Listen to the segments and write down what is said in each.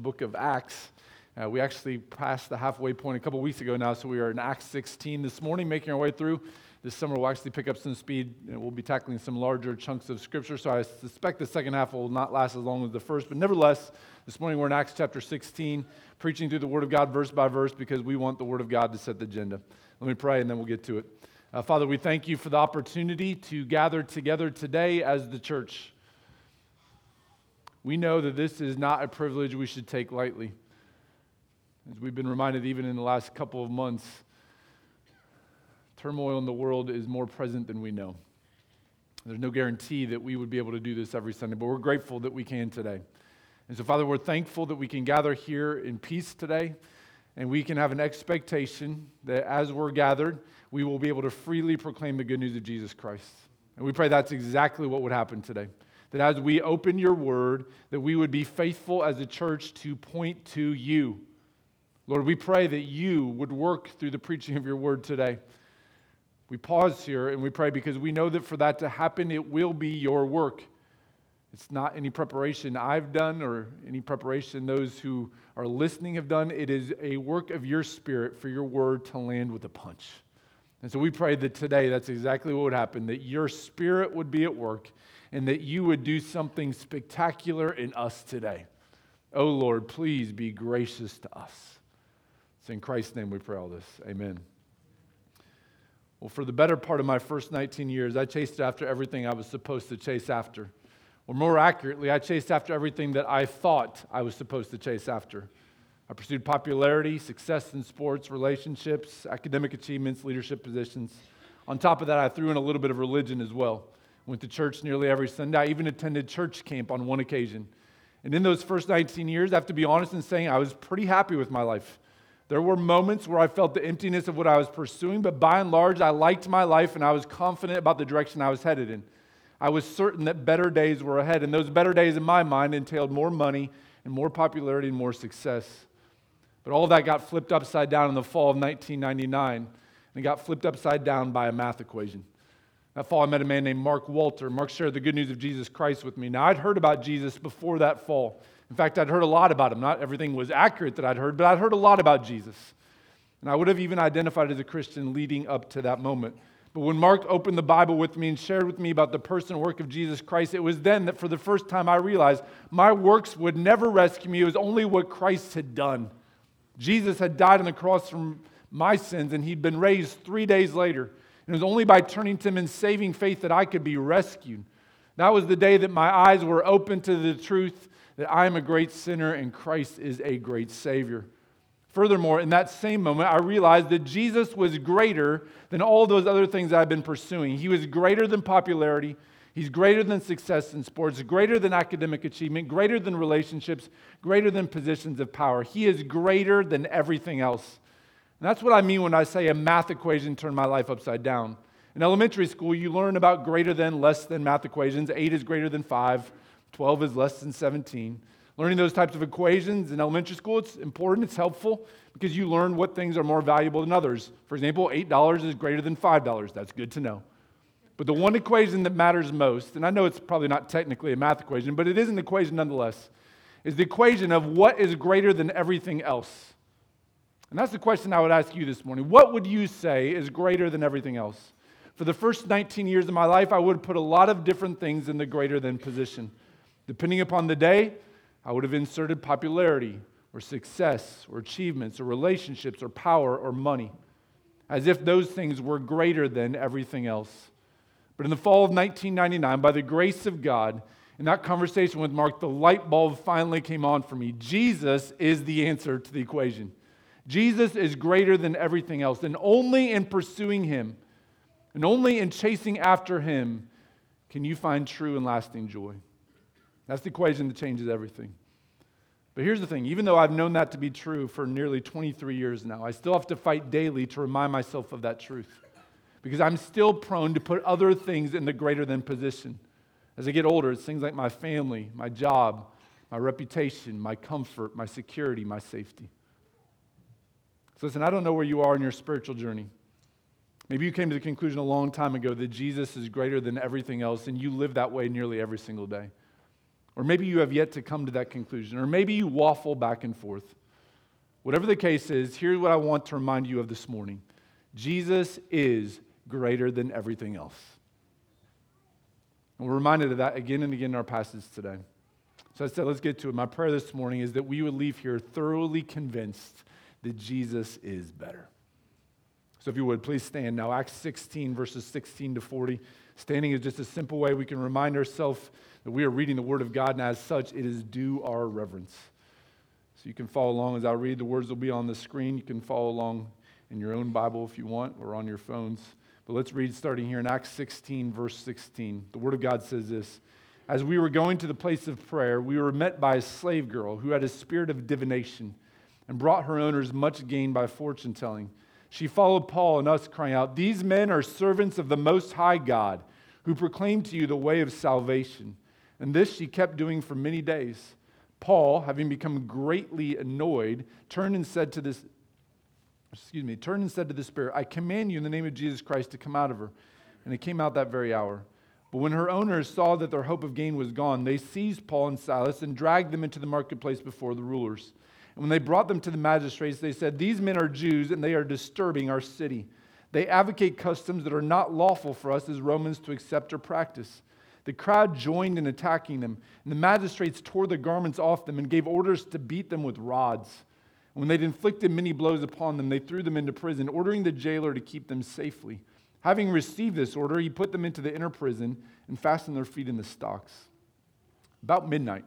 the book of Acts. Uh, we actually passed the halfway point a couple weeks ago now, so we are in Acts 16 this morning, making our way through. This summer, we'll actually pick up some speed and we'll be tackling some larger chunks of scripture. So I suspect the second half will not last as long as the first. But nevertheless, this morning we're in Acts chapter 16, preaching through the Word of God verse by verse because we want the Word of God to set the agenda. Let me pray and then we'll get to it. Uh, Father, we thank you for the opportunity to gather together today as the church. We know that this is not a privilege we should take lightly. As we've been reminded even in the last couple of months, turmoil in the world is more present than we know. There's no guarantee that we would be able to do this every Sunday, but we're grateful that we can today. And so, Father, we're thankful that we can gather here in peace today, and we can have an expectation that as we're gathered, we will be able to freely proclaim the good news of Jesus Christ. And we pray that's exactly what would happen today that as we open your word, that we would be faithful as a church to point to you. Lord, we pray that you would work through the preaching of your word today. We pause here and we pray because we know that for that to happen, it will be your work. It's not any preparation I've done or any preparation those who are listening have done. It is a work of your spirit for your word to land with a punch. And so we pray that today that's exactly what would happen, that your spirit would be at work and that you would do something spectacular in us today. Oh Lord, please be gracious to us. It's in Christ's name we pray all this. Amen. Well, for the better part of my first 19 years, I chased after everything I was supposed to chase after. Or more accurately, I chased after everything that I thought I was supposed to chase after. I pursued popularity, success in sports, relationships, academic achievements, leadership positions. On top of that, I threw in a little bit of religion as well. Went to church nearly every Sunday. I even attended church camp on one occasion. And in those first 19 years, I have to be honest in saying I was pretty happy with my life. There were moments where I felt the emptiness of what I was pursuing, but by and large, I liked my life and I was confident about the direction I was headed in. I was certain that better days were ahead, and those better days in my mind entailed more money and more popularity and more success. But all that got flipped upside down in the fall of 1999, and it got flipped upside down by a math equation. That fall, I met a man named Mark Walter. Mark shared the good news of Jesus Christ with me. Now, I'd heard about Jesus before that fall. In fact, I'd heard a lot about him. Not everything was accurate that I'd heard, but I'd heard a lot about Jesus. And I would have even identified as a Christian leading up to that moment. But when Mark opened the Bible with me and shared with me about the person and work of Jesus Christ, it was then that for the first time I realized my works would never rescue me. It was only what Christ had done. Jesus had died on the cross for my sins, and he'd been raised three days later. It was only by turning to him in saving faith that I could be rescued. That was the day that my eyes were open to the truth that I am a great sinner and Christ is a great Savior. Furthermore, in that same moment, I realized that Jesus was greater than all those other things I've been pursuing. He was greater than popularity. He's greater than success in sports, greater than academic achievement, greater than relationships, greater than positions of power. He is greater than everything else. And that's what I mean when I say a math equation turned my life upside down. In elementary school, you learn about greater than, less than math equations. Eight is greater than five, 12 is less than 17. Learning those types of equations in elementary school, it's important, it's helpful because you learn what things are more valuable than others. For example, $8 is greater than $5. That's good to know. But the one equation that matters most, and I know it's probably not technically a math equation, but it is an equation nonetheless, is the equation of what is greater than everything else. And that's the question I would ask you this morning. What would you say is greater than everything else? For the first 19 years of my life, I would have put a lot of different things in the greater than position. Depending upon the day, I would have inserted popularity or success or achievements or relationships or power or money, as if those things were greater than everything else. But in the fall of 1999, by the grace of God, in that conversation with Mark, the light bulb finally came on for me. Jesus is the answer to the equation. Jesus is greater than everything else. And only in pursuing him and only in chasing after him can you find true and lasting joy. That's the equation that changes everything. But here's the thing even though I've known that to be true for nearly 23 years now, I still have to fight daily to remind myself of that truth. Because I'm still prone to put other things in the greater than position. As I get older, it's things like my family, my job, my reputation, my comfort, my security, my safety. So, listen, I don't know where you are in your spiritual journey. Maybe you came to the conclusion a long time ago that Jesus is greater than everything else, and you live that way nearly every single day. Or maybe you have yet to come to that conclusion. Or maybe you waffle back and forth. Whatever the case is, here's what I want to remind you of this morning Jesus is greater than everything else. And we're reminded of that again and again in our passage today. So I said, let's get to it. My prayer this morning is that we would leave here thoroughly convinced that Jesus is better. So if you would, please stand now. Acts 16, verses 16 to 40. Standing is just a simple way we can remind ourselves that we are reading the Word of God, and as such, it is due our reverence. So you can follow along as I read. The words will be on the screen. You can follow along in your own Bible if you want, or on your phones. But let's read starting here in Acts 16, verse 16. The Word of God says this As we were going to the place of prayer, we were met by a slave girl who had a spirit of divination and brought her owners much gain by fortune telling. She followed Paul and us, crying out, These men are servants of the Most High God, who proclaim to you the way of salvation. And this she kept doing for many days. Paul, having become greatly annoyed, turned and said to this, excuse me, turned and said to the Spirit, I command you in the name of Jesus Christ to come out of her. And it came out that very hour. But when her owners saw that their hope of gain was gone, they seized Paul and Silas and dragged them into the marketplace before the rulers. And when they brought them to the magistrates, they said, These men are Jews, and they are disturbing our city. They advocate customs that are not lawful for us as Romans to accept or practice. The crowd joined in attacking them, and the magistrates tore the garments off them and gave orders to beat them with rods. When they'd inflicted many blows upon them, they threw them into prison, ordering the jailer to keep them safely. Having received this order, he put them into the inner prison and fastened their feet in the stocks. About midnight,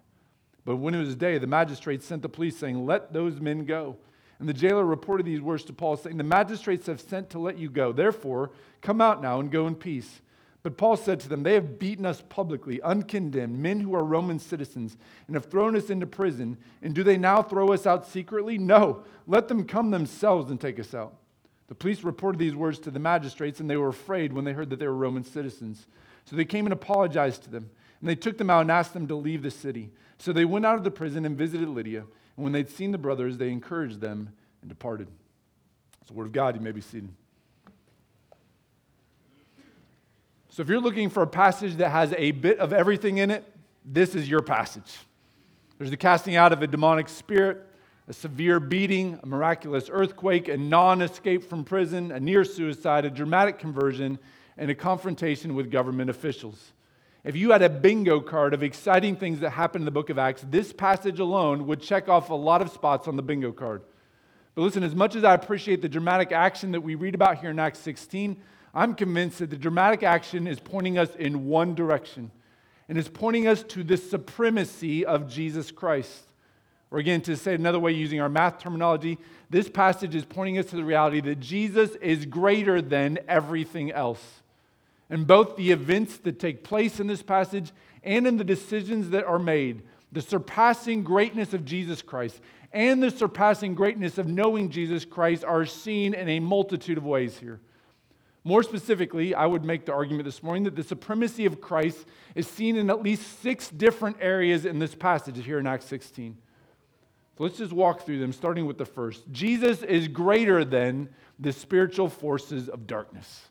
But when it was day, the magistrates sent the police, saying, Let those men go. And the jailer reported these words to Paul, saying, The magistrates have sent to let you go. Therefore, come out now and go in peace. But Paul said to them, They have beaten us publicly, uncondemned, men who are Roman citizens, and have thrown us into prison. And do they now throw us out secretly? No, let them come themselves and take us out. The police reported these words to the magistrates, and they were afraid when they heard that they were Roman citizens. So they came and apologized to them. And they took them out and asked them to leave the city. So they went out of the prison and visited Lydia. And when they'd seen the brothers, they encouraged them and departed. It's the word of God. You may be seated. So if you're looking for a passage that has a bit of everything in it, this is your passage. There's the casting out of a demonic spirit, a severe beating, a miraculous earthquake, a non escape from prison, a near suicide, a dramatic conversion, and a confrontation with government officials. If you had a bingo card of exciting things that happened in the book of Acts, this passage alone would check off a lot of spots on the bingo card. But listen, as much as I appreciate the dramatic action that we read about here in Acts 16, I'm convinced that the dramatic action is pointing us in one direction, and is pointing us to the supremacy of Jesus Christ. Or again, to say another way using our math terminology, this passage is pointing us to the reality that Jesus is greater than everything else. And both the events that take place in this passage and in the decisions that are made, the surpassing greatness of Jesus Christ and the surpassing greatness of knowing Jesus Christ are seen in a multitude of ways here. More specifically, I would make the argument this morning that the supremacy of Christ is seen in at least six different areas in this passage here in Acts 16. So let's just walk through them, starting with the first. Jesus is greater than the spiritual forces of darkness.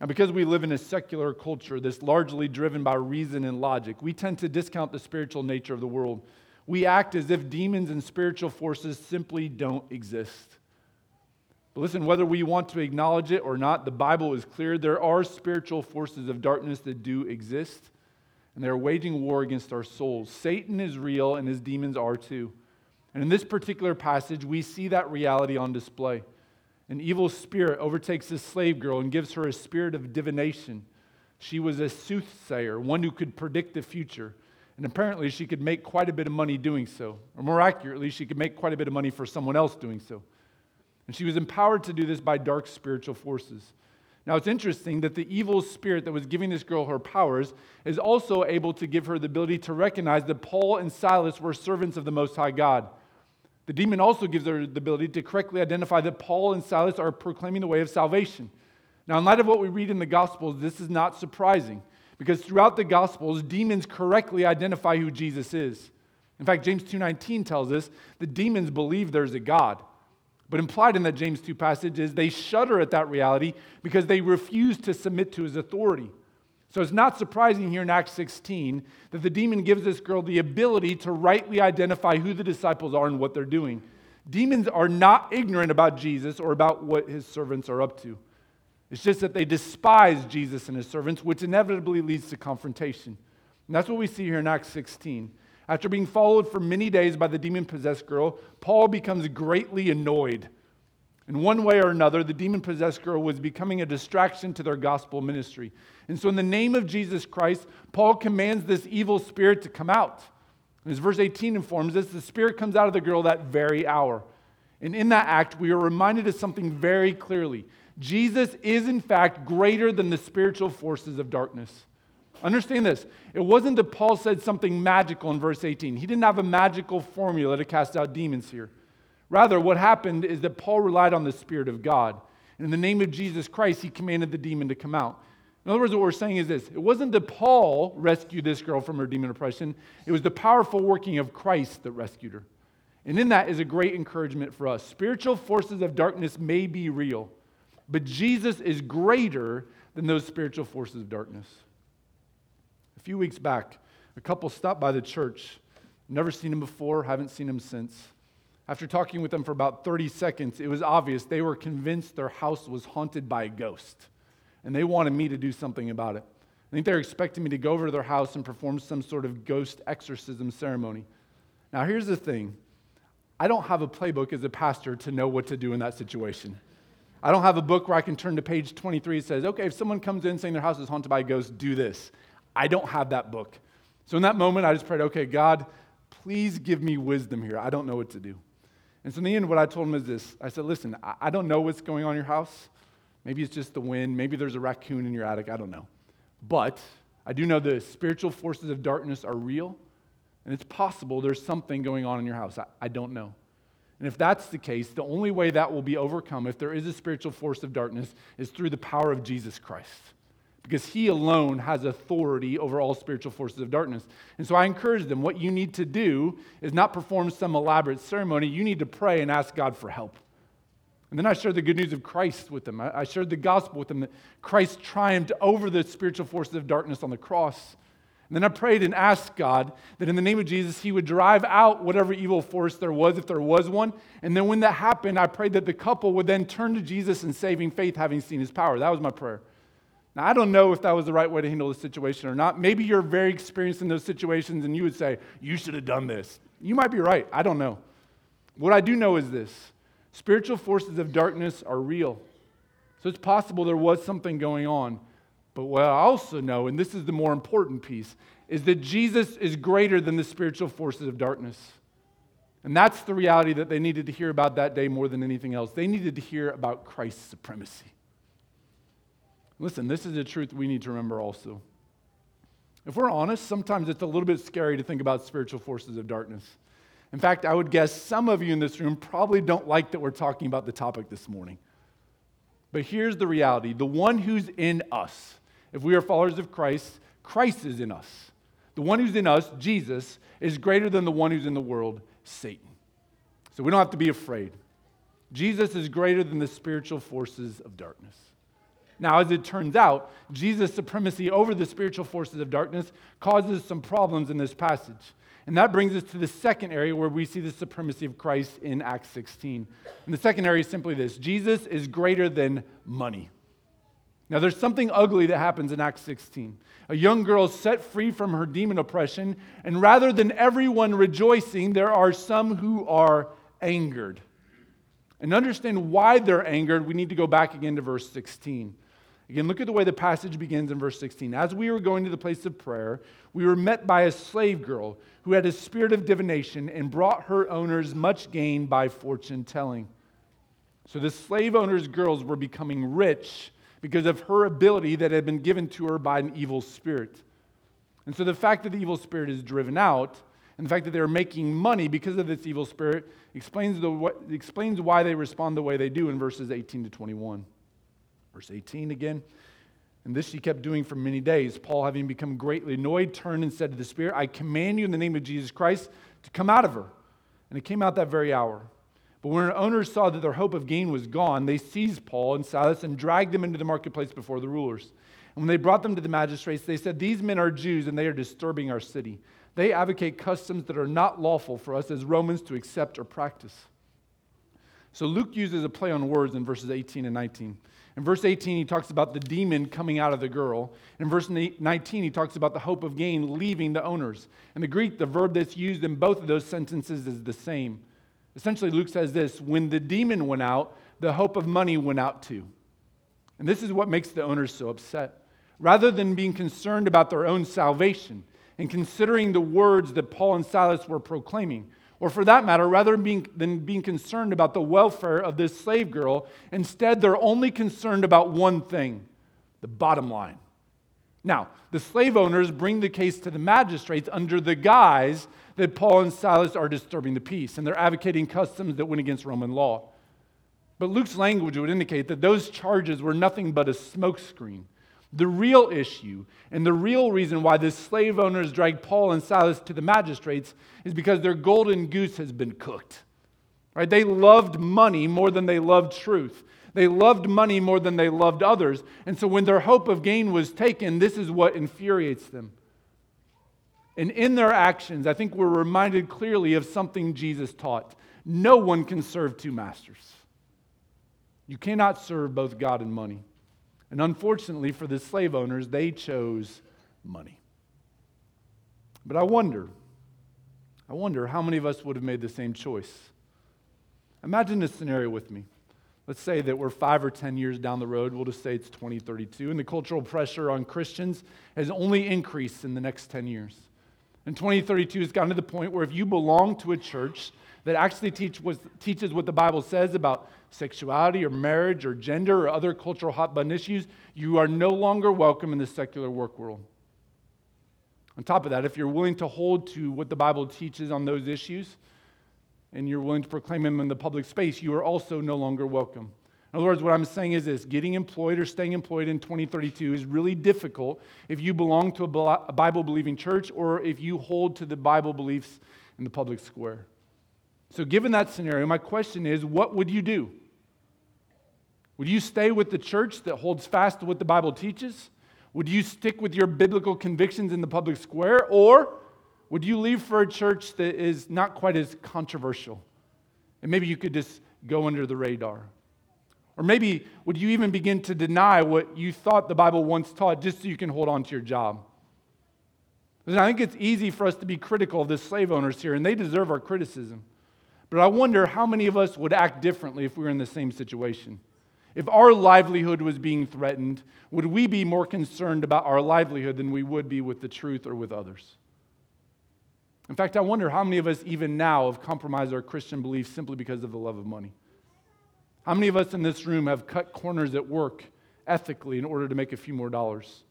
Now, because we live in a secular culture that's largely driven by reason and logic, we tend to discount the spiritual nature of the world. We act as if demons and spiritual forces simply don't exist. But listen, whether we want to acknowledge it or not, the Bible is clear. There are spiritual forces of darkness that do exist, and they're waging war against our souls. Satan is real, and his demons are too. And in this particular passage, we see that reality on display. An evil spirit overtakes this slave girl and gives her a spirit of divination. She was a soothsayer, one who could predict the future. And apparently, she could make quite a bit of money doing so. Or more accurately, she could make quite a bit of money for someone else doing so. And she was empowered to do this by dark spiritual forces. Now, it's interesting that the evil spirit that was giving this girl her powers is also able to give her the ability to recognize that Paul and Silas were servants of the Most High God. The demon also gives her the ability to correctly identify that Paul and Silas are proclaiming the way of salvation. Now, in light of what we read in the Gospels, this is not surprising because throughout the Gospels, demons correctly identify who Jesus is. In fact, James 2:19 tells us the demons believe there's a God. But implied in that James 2 passage is they shudder at that reality because they refuse to submit to his authority. So it's not surprising here in Acts 16 that the demon gives this girl the ability to rightly identify who the disciples are and what they're doing. Demons are not ignorant about Jesus or about what his servants are up to. It's just that they despise Jesus and his servants, which inevitably leads to confrontation. And that's what we see here in Acts 16. After being followed for many days by the demon possessed girl, Paul becomes greatly annoyed. In one way or another, the demon possessed girl was becoming a distraction to their gospel ministry. And so, in the name of Jesus Christ, Paul commands this evil spirit to come out. And as verse 18 informs us, the spirit comes out of the girl that very hour. And in that act, we are reminded of something very clearly Jesus is, in fact, greater than the spiritual forces of darkness. Understand this. It wasn't that Paul said something magical in verse 18. He didn't have a magical formula to cast out demons here. Rather, what happened is that Paul relied on the Spirit of God. And in the name of Jesus Christ, he commanded the demon to come out. In other words, what we're saying is this it wasn't that Paul rescued this girl from her demon oppression, it was the powerful working of Christ that rescued her. And in that is a great encouragement for us. Spiritual forces of darkness may be real, but Jesus is greater than those spiritual forces of darkness. A few weeks back, a couple stopped by the church. Never seen him before, haven't seen him since. After talking with them for about 30 seconds, it was obvious they were convinced their house was haunted by a ghost and they wanted me to do something about it. I think they're expecting me to go over to their house and perform some sort of ghost exorcism ceremony. Now, here's the thing I don't have a playbook as a pastor to know what to do in that situation. I don't have a book where I can turn to page 23 and says, okay, if someone comes in saying their house is haunted by a ghost, do this. I don't have that book. So in that moment, I just prayed, okay, God, please give me wisdom here. I don't know what to do. And so in the end, what I told him is this I said, listen, I don't know what's going on in your house. Maybe it's just the wind. Maybe there's a raccoon in your attic. I don't know. But I do know the spiritual forces of darkness are real, and it's possible there's something going on in your house. I, I don't know. And if that's the case, the only way that will be overcome, if there is a spiritual force of darkness, is through the power of Jesus Christ. Because he alone has authority over all spiritual forces of darkness. And so I encourage them what you need to do is not perform some elaborate ceremony. You need to pray and ask God for help. And then I shared the good news of Christ with them. I shared the gospel with them that Christ triumphed over the spiritual forces of darkness on the cross. And then I prayed and asked God that in the name of Jesus, He would drive out whatever evil force there was, if there was one. And then when that happened, I prayed that the couple would then turn to Jesus in saving faith, having seen His power. That was my prayer. Now, I don't know if that was the right way to handle the situation or not. Maybe you're very experienced in those situations and you would say, You should have done this. You might be right. I don't know. What I do know is this Spiritual forces of darkness are real. So it's possible there was something going on. But what I also know, and this is the more important piece, is that Jesus is greater than the spiritual forces of darkness. And that's the reality that they needed to hear about that day more than anything else. They needed to hear about Christ's supremacy. Listen, this is a truth we need to remember also. If we're honest, sometimes it's a little bit scary to think about spiritual forces of darkness. In fact, I would guess some of you in this room probably don't like that we're talking about the topic this morning. But here's the reality the one who's in us, if we are followers of Christ, Christ is in us. The one who's in us, Jesus, is greater than the one who's in the world, Satan. So we don't have to be afraid. Jesus is greater than the spiritual forces of darkness. Now, as it turns out, Jesus' supremacy over the spiritual forces of darkness causes some problems in this passage. And that brings us to the second area where we see the supremacy of Christ in Acts 16. And the second area is simply this Jesus is greater than money. Now, there's something ugly that happens in Acts 16. A young girl is set free from her demon oppression, and rather than everyone rejoicing, there are some who are angered. And to understand why they're angered, we need to go back again to verse 16. Again, look at the way the passage begins in verse 16. As we were going to the place of prayer, we were met by a slave girl who had a spirit of divination and brought her owners much gain by fortune telling. So the slave owners' girls were becoming rich because of her ability that had been given to her by an evil spirit. And so the fact that the evil spirit is driven out and the fact that they're making money because of this evil spirit explains, the, explains why they respond the way they do in verses 18 to 21. Verse 18 again. And this she kept doing for many days. Paul, having become greatly annoyed, turned and said to the Spirit, I command you in the name of Jesus Christ to come out of her. And it came out that very hour. But when her owners saw that their hope of gain was gone, they seized Paul and Silas and dragged them into the marketplace before the rulers. And when they brought them to the magistrates, they said, These men are Jews and they are disturbing our city. They advocate customs that are not lawful for us as Romans to accept or practice. So Luke uses a play on words in verses 18 and 19. In verse 18, he talks about the demon coming out of the girl. In verse 19, he talks about the hope of gain leaving the owners. In the Greek, the verb that's used in both of those sentences is the same. Essentially, Luke says this when the demon went out, the hope of money went out too. And this is what makes the owners so upset. Rather than being concerned about their own salvation and considering the words that Paul and Silas were proclaiming, or for that matter, rather than being, than being concerned about the welfare of this slave girl, instead they're only concerned about one thing the bottom line. Now, the slave owners bring the case to the magistrates under the guise that Paul and Silas are disturbing the peace and they're advocating customs that went against Roman law. But Luke's language would indicate that those charges were nothing but a smokescreen the real issue and the real reason why the slave owners dragged Paul and Silas to the magistrates is because their golden goose has been cooked. Right? They loved money more than they loved truth. They loved money more than they loved others. And so when their hope of gain was taken, this is what infuriates them. And in their actions, I think we're reminded clearly of something Jesus taught. No one can serve two masters. You cannot serve both God and money. And unfortunately for the slave owners, they chose money. But I wonder, I wonder how many of us would have made the same choice. Imagine this scenario with me. Let's say that we're five or 10 years down the road. We'll just say it's 2032, and the cultural pressure on Christians has only increased in the next 10 years. And 2032 has gotten to the point where if you belong to a church that actually teach, teaches what the Bible says about sexuality or marriage or gender or other cultural hot button issues, you are no longer welcome in the secular work world. On top of that, if you're willing to hold to what the Bible teaches on those issues and you're willing to proclaim them in the public space, you are also no longer welcome. In other words, what I'm saying is this getting employed or staying employed in 2032 is really difficult if you belong to a Bible believing church or if you hold to the Bible beliefs in the public square. So, given that scenario, my question is what would you do? Would you stay with the church that holds fast to what the Bible teaches? Would you stick with your biblical convictions in the public square? Or would you leave for a church that is not quite as controversial? And maybe you could just go under the radar. Or maybe would you even begin to deny what you thought the Bible once taught just so you can hold on to your job? I think it's easy for us to be critical of the slave owners here, and they deserve our criticism. But I wonder how many of us would act differently if we were in the same situation. If our livelihood was being threatened, would we be more concerned about our livelihood than we would be with the truth or with others? In fact, I wonder how many of us, even now, have compromised our Christian beliefs simply because of the love of money. How many of us in this room have cut corners at work ethically in order to make a few more dollars?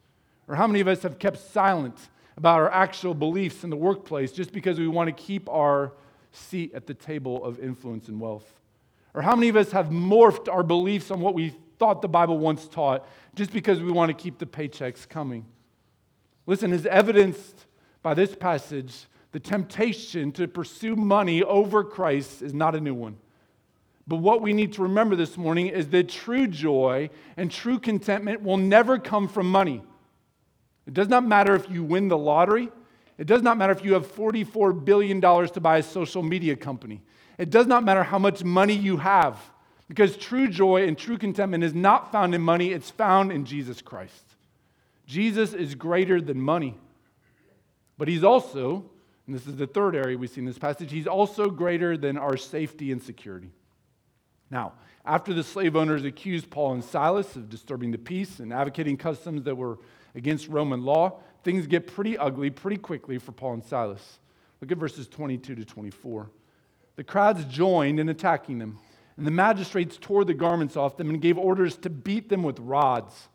Or how many of us have kept silent about our actual beliefs in the workplace just because we want to keep our seat at the table of influence and wealth? Or how many of us have morphed our beliefs on what we thought the Bible once taught just because we want to keep the paychecks coming? Listen, as evidenced by this passage, the temptation to pursue money over Christ is not a new one. But what we need to remember this morning is that true joy and true contentment will never come from money. It does not matter if you win the lottery. It does not matter if you have $44 billion to buy a social media company. It does not matter how much money you have, because true joy and true contentment is not found in money, it's found in Jesus Christ. Jesus is greater than money. But he's also, and this is the third area we see in this passage, he's also greater than our safety and security. Now, after the slave owners accused Paul and Silas of disturbing the peace and advocating customs that were against Roman law, things get pretty ugly pretty quickly for Paul and Silas. Look at verses 22 to 24. The crowds joined in attacking them, and the magistrates tore the garments off them and gave orders to beat them with rods.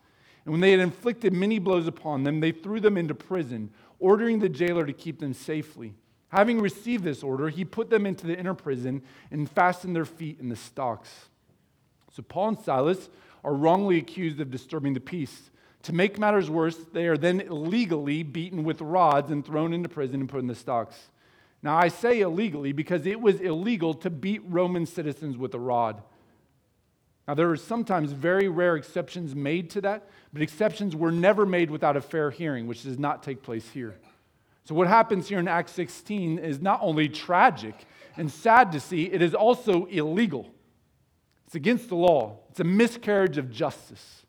And when they had inflicted many blows upon them, they threw them into prison, ordering the jailer to keep them safely. Having received this order, he put them into the inner prison and fastened their feet in the stocks. So Paul and Silas are wrongly accused of disturbing the peace. To make matters worse, they are then illegally beaten with rods and thrown into prison and put in the stocks. Now, I say illegally because it was illegal to beat Roman citizens with a rod. Now, there are sometimes very rare exceptions made to that, but exceptions were never made without a fair hearing, which does not take place here. So, what happens here in Acts 16 is not only tragic and sad to see, it is also illegal. It's against the law, it's a miscarriage of justice.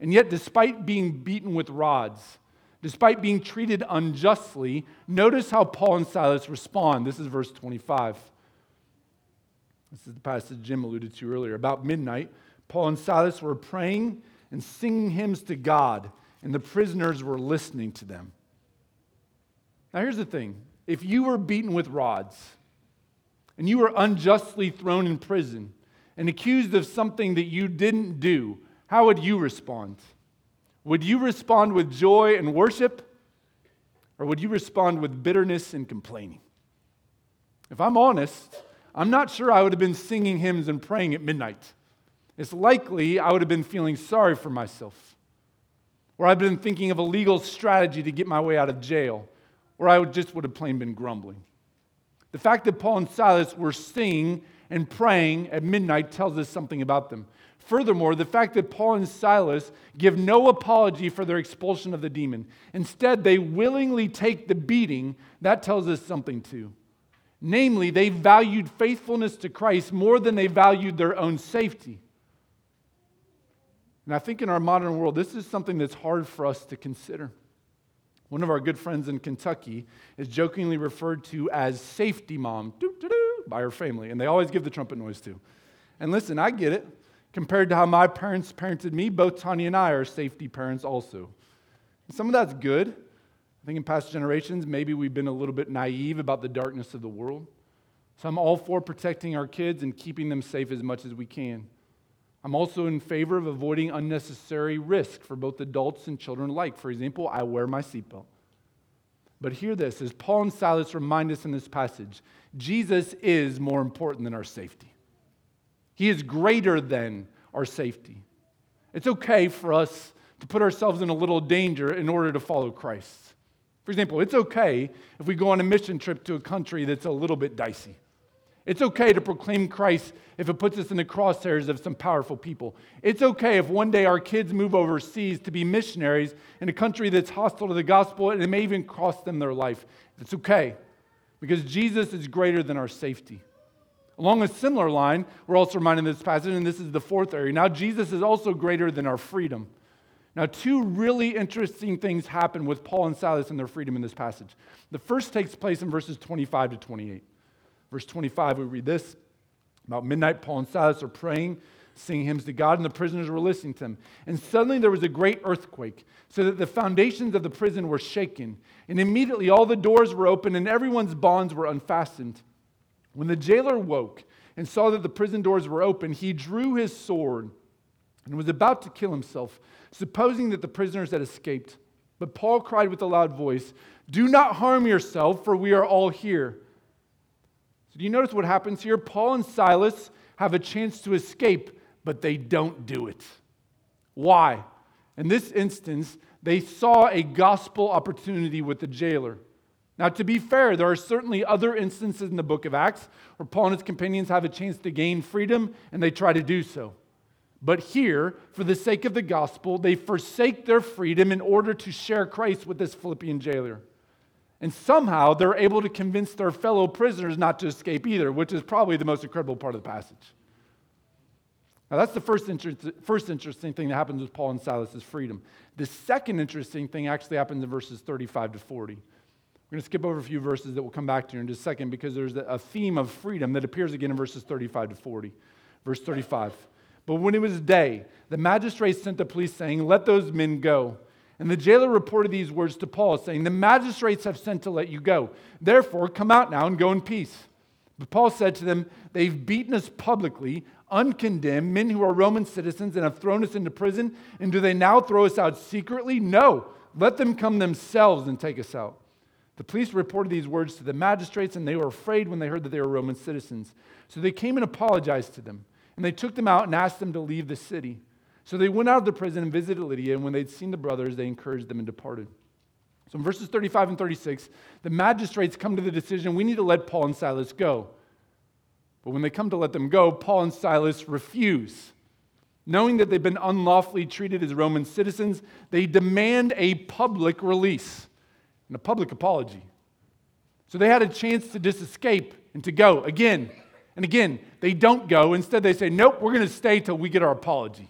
And yet, despite being beaten with rods, despite being treated unjustly, notice how Paul and Silas respond. This is verse 25. This is the passage Jim alluded to earlier. About midnight, Paul and Silas were praying and singing hymns to God, and the prisoners were listening to them. Now, here's the thing if you were beaten with rods and you were unjustly thrown in prison and accused of something that you didn't do, how would you respond? Would you respond with joy and worship? Or would you respond with bitterness and complaining? If I'm honest, I'm not sure I would have been singing hymns and praying at midnight. It's likely I would have been feeling sorry for myself. Or I've been thinking of a legal strategy to get my way out of jail or I would just would have plain been grumbling. The fact that Paul and Silas were singing and praying at midnight tells us something about them. Furthermore, the fact that Paul and Silas give no apology for their expulsion of the demon, instead, they willingly take the beating, that tells us something too. Namely, they valued faithfulness to Christ more than they valued their own safety. And I think in our modern world, this is something that's hard for us to consider. One of our good friends in Kentucky is jokingly referred to as safety mom by her family, and they always give the trumpet noise too. And listen, I get it. Compared to how my parents parented me, both Tanya and I are safety parents also. And some of that's good. I think in past generations, maybe we've been a little bit naive about the darkness of the world. So I'm all for protecting our kids and keeping them safe as much as we can. I'm also in favor of avoiding unnecessary risk for both adults and children alike. For example, I wear my seatbelt. But hear this as Paul and Silas remind us in this passage Jesus is more important than our safety, He is greater than our safety. It's okay for us to put ourselves in a little danger in order to follow Christ. For example, it's okay if we go on a mission trip to a country that's a little bit dicey. It's okay to proclaim Christ if it puts us in the crosshairs of some powerful people. It's okay if one day our kids move overseas to be missionaries in a country that's hostile to the gospel and it may even cost them their life. It's okay because Jesus is greater than our safety. Along a similar line, we're also reminded in this passage, and this is the fourth area. Now, Jesus is also greater than our freedom. Now, two really interesting things happen with Paul and Silas and their freedom in this passage. The first takes place in verses 25 to 28. Verse 25, we read this. About midnight, Paul and Silas are praying, singing hymns to God, and the prisoners were listening to them. And suddenly there was a great earthquake, so that the foundations of the prison were shaken. And immediately all the doors were open, and everyone's bonds were unfastened. When the jailer woke and saw that the prison doors were open, he drew his sword and was about to kill himself, supposing that the prisoners had escaped. But Paul cried with a loud voice, Do not harm yourself, for we are all here. So, do you notice what happens here? Paul and Silas have a chance to escape, but they don't do it. Why? In this instance, they saw a gospel opportunity with the jailer. Now, to be fair, there are certainly other instances in the book of Acts where Paul and his companions have a chance to gain freedom and they try to do so. But here, for the sake of the gospel, they forsake their freedom in order to share Christ with this Philippian jailer. And somehow they're able to convince their fellow prisoners not to escape either, which is probably the most incredible part of the passage. Now, that's the first, inter- first interesting thing that happens with Paul and Silas' freedom. The second interesting thing actually happens in verses 35 to 40. We're going to skip over a few verses that we'll come back to in just a second because there's a theme of freedom that appears again in verses 35 to 40. Verse 35. But when it was day, the magistrates sent the police saying, Let those men go. And the jailer reported these words to Paul, saying, The magistrates have sent to let you go. Therefore, come out now and go in peace. But Paul said to them, They've beaten us publicly, uncondemned, men who are Roman citizens, and have thrown us into prison. And do they now throw us out secretly? No. Let them come themselves and take us out. The police reported these words to the magistrates, and they were afraid when they heard that they were Roman citizens. So they came and apologized to them. And they took them out and asked them to leave the city. So they went out of the prison and visited Lydia, and when they'd seen the brothers, they encouraged them and departed. So in verses 35 and 36, the magistrates come to the decision we need to let Paul and Silas go. But when they come to let them go, Paul and Silas refuse. Knowing that they've been unlawfully treated as Roman citizens, they demand a public release and a public apology. So they had a chance to just escape and to go again and again, they don't go. Instead, they say, Nope, we're going to stay till we get our apology.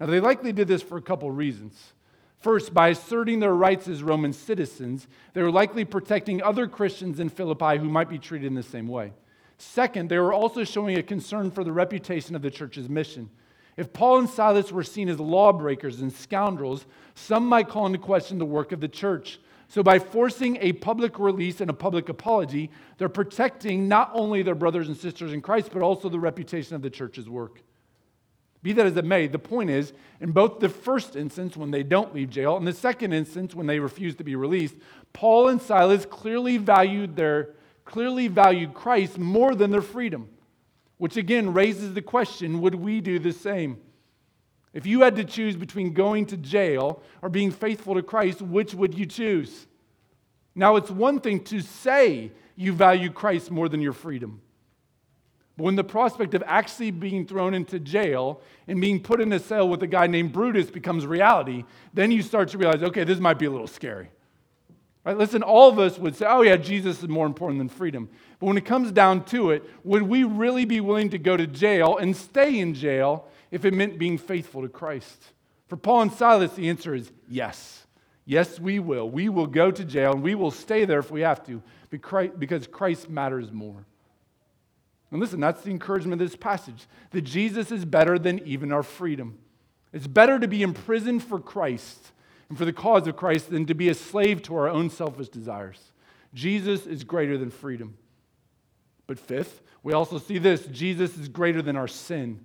Now, they likely did this for a couple reasons. First, by asserting their rights as Roman citizens, they were likely protecting other Christians in Philippi who might be treated in the same way. Second, they were also showing a concern for the reputation of the church's mission. If Paul and Silas were seen as lawbreakers and scoundrels, some might call into question the work of the church. So, by forcing a public release and a public apology, they're protecting not only their brothers and sisters in Christ, but also the reputation of the church's work. Be that as it may, the point is, in both the first instance, when they don't leave jail, and the second instance, when they refuse to be released, Paul and Silas clearly valued their clearly valued Christ more than their freedom, which again raises the question would we do the same? If you had to choose between going to jail or being faithful to Christ, which would you choose? Now, it's one thing to say you value Christ more than your freedom. But when the prospect of actually being thrown into jail and being put in a cell with a guy named Brutus becomes reality, then you start to realize, okay, this might be a little scary. Right? Listen, all of us would say, oh, yeah, Jesus is more important than freedom. But when it comes down to it, would we really be willing to go to jail and stay in jail if it meant being faithful to Christ? For Paul and Silas, the answer is yes. Yes, we will. We will go to jail and we will stay there if we have to because Christ matters more. And listen, that's the encouragement of this passage that Jesus is better than even our freedom. It's better to be imprisoned for Christ and for the cause of Christ than to be a slave to our own selfish desires. Jesus is greater than freedom. But fifth, we also see this Jesus is greater than our sin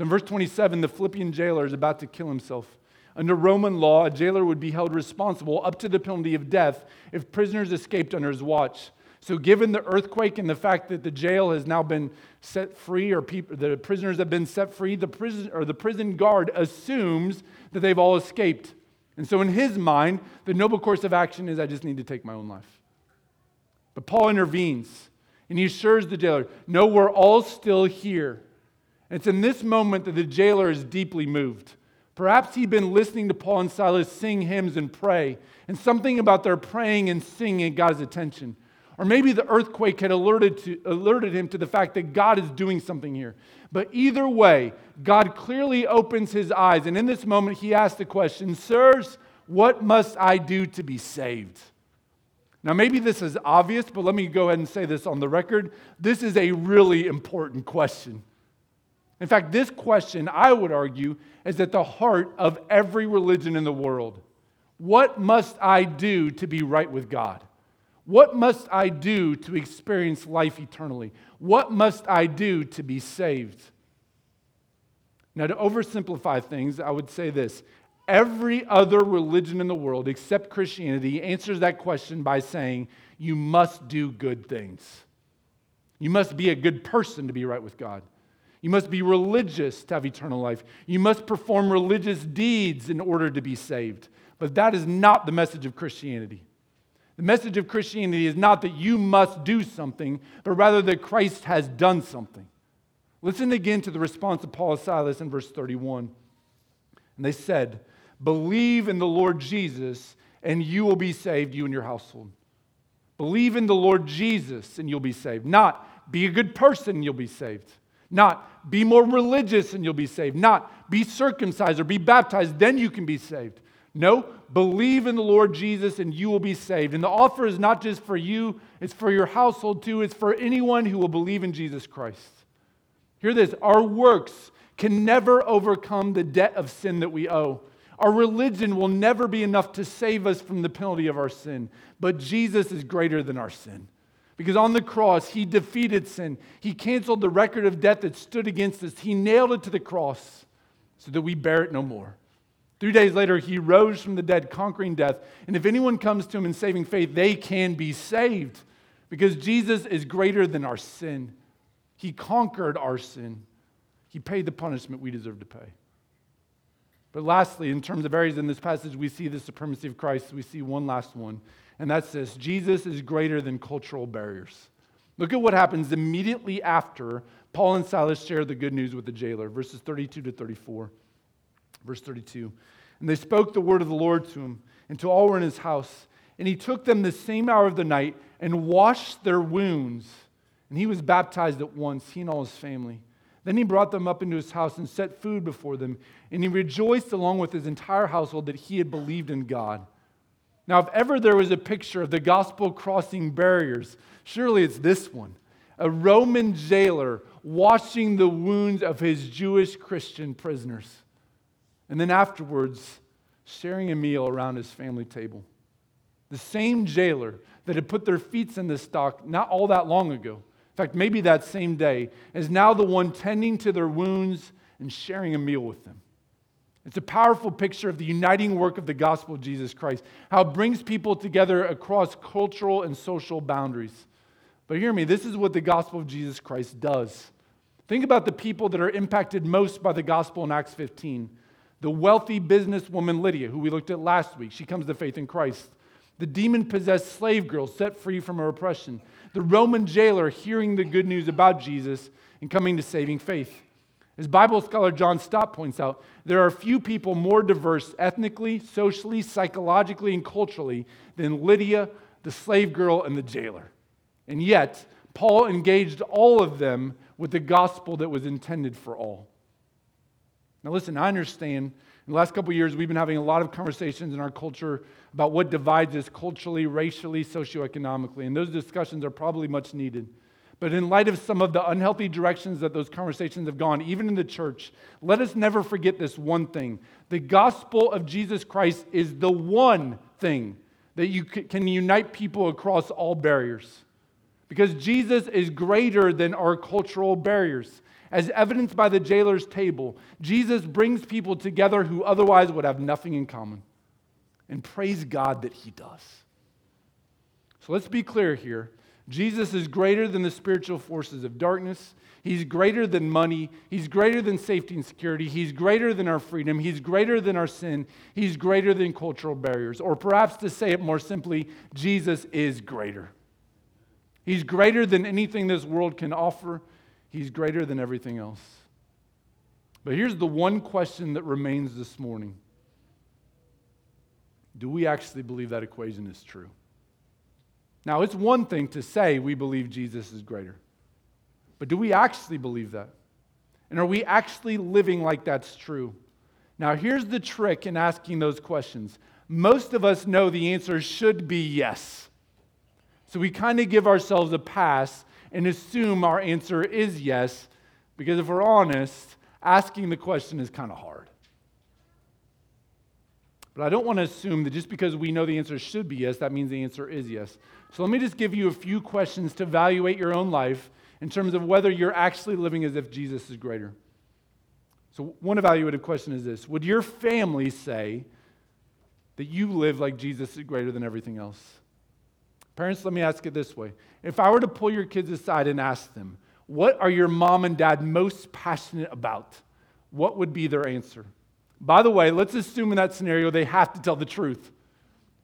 So in verse 27, the Philippian jailer is about to kill himself. Under Roman law, a jailer would be held responsible up to the penalty of death if prisoners escaped under his watch. So, given the earthquake and the fact that the jail has now been set free, or people, the prisoners have been set free, the prison or the prison guard assumes that they've all escaped. And so, in his mind, the noble course of action is, I just need to take my own life. But Paul intervenes and he assures the jailer, No, we're all still here. It's in this moment that the jailer is deeply moved. Perhaps he'd been listening to Paul and Silas sing hymns and pray, and something about their praying and singing got his attention. Or maybe the earthquake had alerted, to, alerted him to the fact that God is doing something here. But either way, God clearly opens his eyes, and in this moment, he asks the question Sirs, what must I do to be saved? Now, maybe this is obvious, but let me go ahead and say this on the record. This is a really important question. In fact, this question, I would argue, is at the heart of every religion in the world. What must I do to be right with God? What must I do to experience life eternally? What must I do to be saved? Now, to oversimplify things, I would say this every other religion in the world except Christianity answers that question by saying, You must do good things. You must be a good person to be right with God. You must be religious to have eternal life. You must perform religious deeds in order to be saved. But that is not the message of Christianity. The message of Christianity is not that you must do something, but rather that Christ has done something. Listen again to the response of Paul and Silas in verse 31. And they said, Believe in the Lord Jesus, and you will be saved, you and your household. Believe in the Lord Jesus, and you'll be saved. Not be a good person, you'll be saved. Not be more religious, and you'll be saved. Not be circumcised or be baptized, then you can be saved. No, believe in the Lord Jesus and you will be saved. And the offer is not just for you, it's for your household too. It's for anyone who will believe in Jesus Christ. Hear this our works can never overcome the debt of sin that we owe. Our religion will never be enough to save us from the penalty of our sin. But Jesus is greater than our sin. Because on the cross, he defeated sin. He canceled the record of death that stood against us. He nailed it to the cross so that we bear it no more. Three days later, he rose from the dead, conquering death. And if anyone comes to him in saving faith, they can be saved because Jesus is greater than our sin. He conquered our sin, He paid the punishment we deserve to pay. But lastly, in terms of areas in this passage, we see the supremacy of Christ. We see one last one, and that's this Jesus is greater than cultural barriers. Look at what happens immediately after Paul and Silas share the good news with the jailer, verses 32 to 34. Verse 32. And they spoke the word of the Lord to him and to all were in his house. And he took them the same hour of the night and washed their wounds. And he was baptized at once, he and all his family. Then he brought them up into his house and set food before them. And he rejoiced along with his entire household that he had believed in God. Now, if ever there was a picture of the gospel crossing barriers, surely it's this one a Roman jailer washing the wounds of his Jewish Christian prisoners and then afterwards, sharing a meal around his family table. The same jailer that had put their feet in the stock not all that long ago, in fact, maybe that same day, is now the one tending to their wounds and sharing a meal with them. It's a powerful picture of the uniting work of the gospel of Jesus Christ, how it brings people together across cultural and social boundaries. But hear me, this is what the gospel of Jesus Christ does. Think about the people that are impacted most by the gospel in Acts 15. The wealthy businesswoman Lydia, who we looked at last week, she comes to faith in Christ. The demon possessed slave girl set free from her oppression. The Roman jailer hearing the good news about Jesus and coming to saving faith. As Bible scholar John Stott points out, there are few people more diverse ethnically, socially, psychologically, and culturally than Lydia, the slave girl, and the jailer. And yet, Paul engaged all of them with the gospel that was intended for all. Now, listen, I understand in the last couple of years we've been having a lot of conversations in our culture about what divides us culturally, racially, socioeconomically, and those discussions are probably much needed. But in light of some of the unhealthy directions that those conversations have gone, even in the church, let us never forget this one thing. The gospel of Jesus Christ is the one thing that you can unite people across all barriers. Because Jesus is greater than our cultural barriers. As evidenced by the jailer's table, Jesus brings people together who otherwise would have nothing in common. And praise God that he does. So let's be clear here. Jesus is greater than the spiritual forces of darkness. He's greater than money. He's greater than safety and security. He's greater than our freedom. He's greater than our sin. He's greater than cultural barriers. Or perhaps to say it more simply, Jesus is greater. He's greater than anything this world can offer. He's greater than everything else. But here's the one question that remains this morning Do we actually believe that equation is true? Now, it's one thing to say we believe Jesus is greater, but do we actually believe that? And are we actually living like that's true? Now, here's the trick in asking those questions. Most of us know the answer should be yes. So we kind of give ourselves a pass and assume our answer is yes, because if we're honest, asking the question is kind of hard. But I don't want to assume that just because we know the answer should be yes, that means the answer is yes. So let me just give you a few questions to evaluate your own life in terms of whether you're actually living as if Jesus is greater. So, one evaluative question is this Would your family say that you live like Jesus is greater than everything else? Parents, let me ask it this way. If I were to pull your kids aside and ask them, What are your mom and dad most passionate about? What would be their answer? By the way, let's assume in that scenario they have to tell the truth,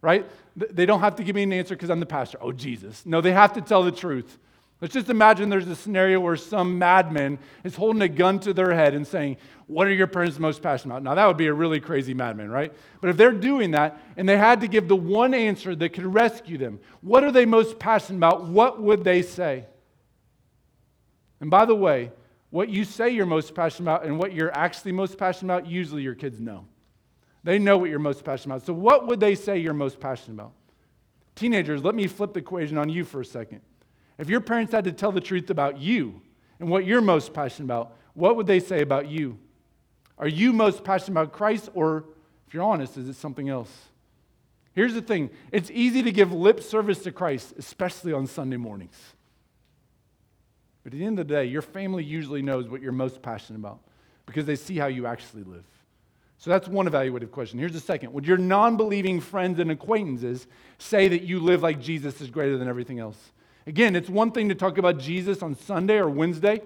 right? They don't have to give me an answer because I'm the pastor. Oh, Jesus. No, they have to tell the truth. Let's just imagine there's a scenario where some madman is holding a gun to their head and saying, What are your parents most passionate about? Now, that would be a really crazy madman, right? But if they're doing that and they had to give the one answer that could rescue them, what are they most passionate about? What would they say? And by the way, what you say you're most passionate about and what you're actually most passionate about, usually your kids know. They know what you're most passionate about. So, what would they say you're most passionate about? Teenagers, let me flip the equation on you for a second. If your parents had to tell the truth about you and what you're most passionate about, what would they say about you? Are you most passionate about Christ, or if you're honest, is it something else? Here's the thing it's easy to give lip service to Christ, especially on Sunday mornings. But at the end of the day, your family usually knows what you're most passionate about because they see how you actually live. So that's one evaluative question. Here's the second Would your non believing friends and acquaintances say that you live like Jesus is greater than everything else? Again, it's one thing to talk about Jesus on Sunday or Wednesday,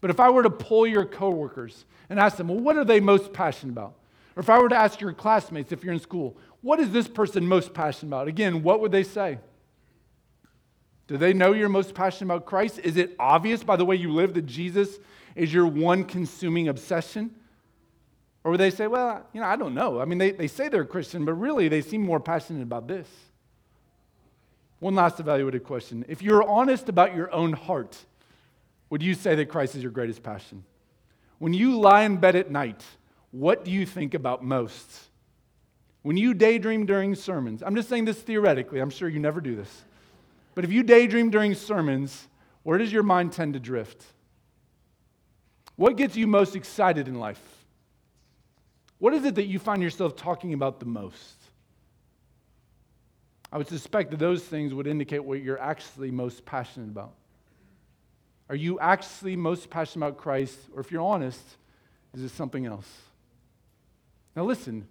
but if I were to pull your coworkers and ask them, well, what are they most passionate about? Or if I were to ask your classmates, if you're in school, what is this person most passionate about? Again, what would they say? Do they know you're most passionate about Christ? Is it obvious by the way you live that Jesus is your one consuming obsession? Or would they say, well, you know, I don't know. I mean, they, they say they're a Christian, but really they seem more passionate about this. One last evaluative question. If you're honest about your own heart, would you say that Christ is your greatest passion? When you lie in bed at night, what do you think about most? When you daydream during sermons, I'm just saying this theoretically, I'm sure you never do this. But if you daydream during sermons, where does your mind tend to drift? What gets you most excited in life? What is it that you find yourself talking about the most? I would suspect that those things would indicate what you're actually most passionate about. Are you actually most passionate about Christ? Or if you're honest, is it something else? Now, listen,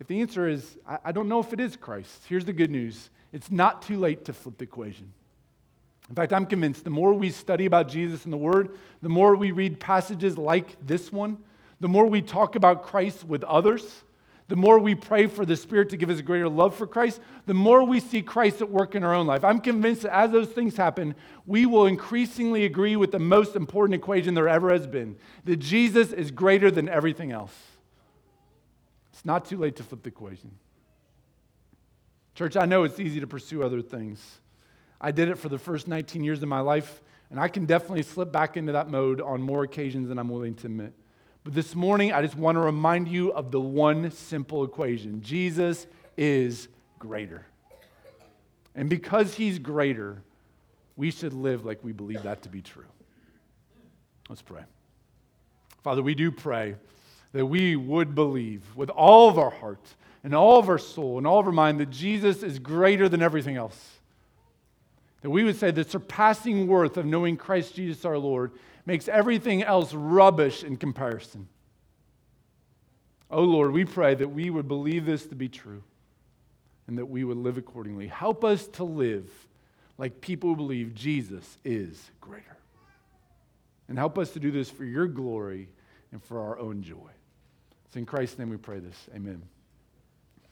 if the answer is, I, I don't know if it is Christ, here's the good news it's not too late to flip the equation. In fact, I'm convinced the more we study about Jesus and the Word, the more we read passages like this one, the more we talk about Christ with others, the more we pray for the Spirit to give us a greater love for Christ, the more we see Christ at work in our own life. I'm convinced that as those things happen, we will increasingly agree with the most important equation there ever has been that Jesus is greater than everything else. It's not too late to flip the equation. Church, I know it's easy to pursue other things. I did it for the first 19 years of my life, and I can definitely slip back into that mode on more occasions than I'm willing to admit. But this morning, I just want to remind you of the one simple equation Jesus is greater. And because he's greater, we should live like we believe that to be true. Let's pray. Father, we do pray that we would believe with all of our heart and all of our soul and all of our mind that Jesus is greater than everything else. That we would say the surpassing worth of knowing Christ Jesus our Lord makes everything else rubbish in comparison. Oh Lord, we pray that we would believe this to be true and that we would live accordingly. Help us to live like people who believe Jesus is greater. And help us to do this for your glory and for our own joy. It's in Christ's name we pray this. Amen.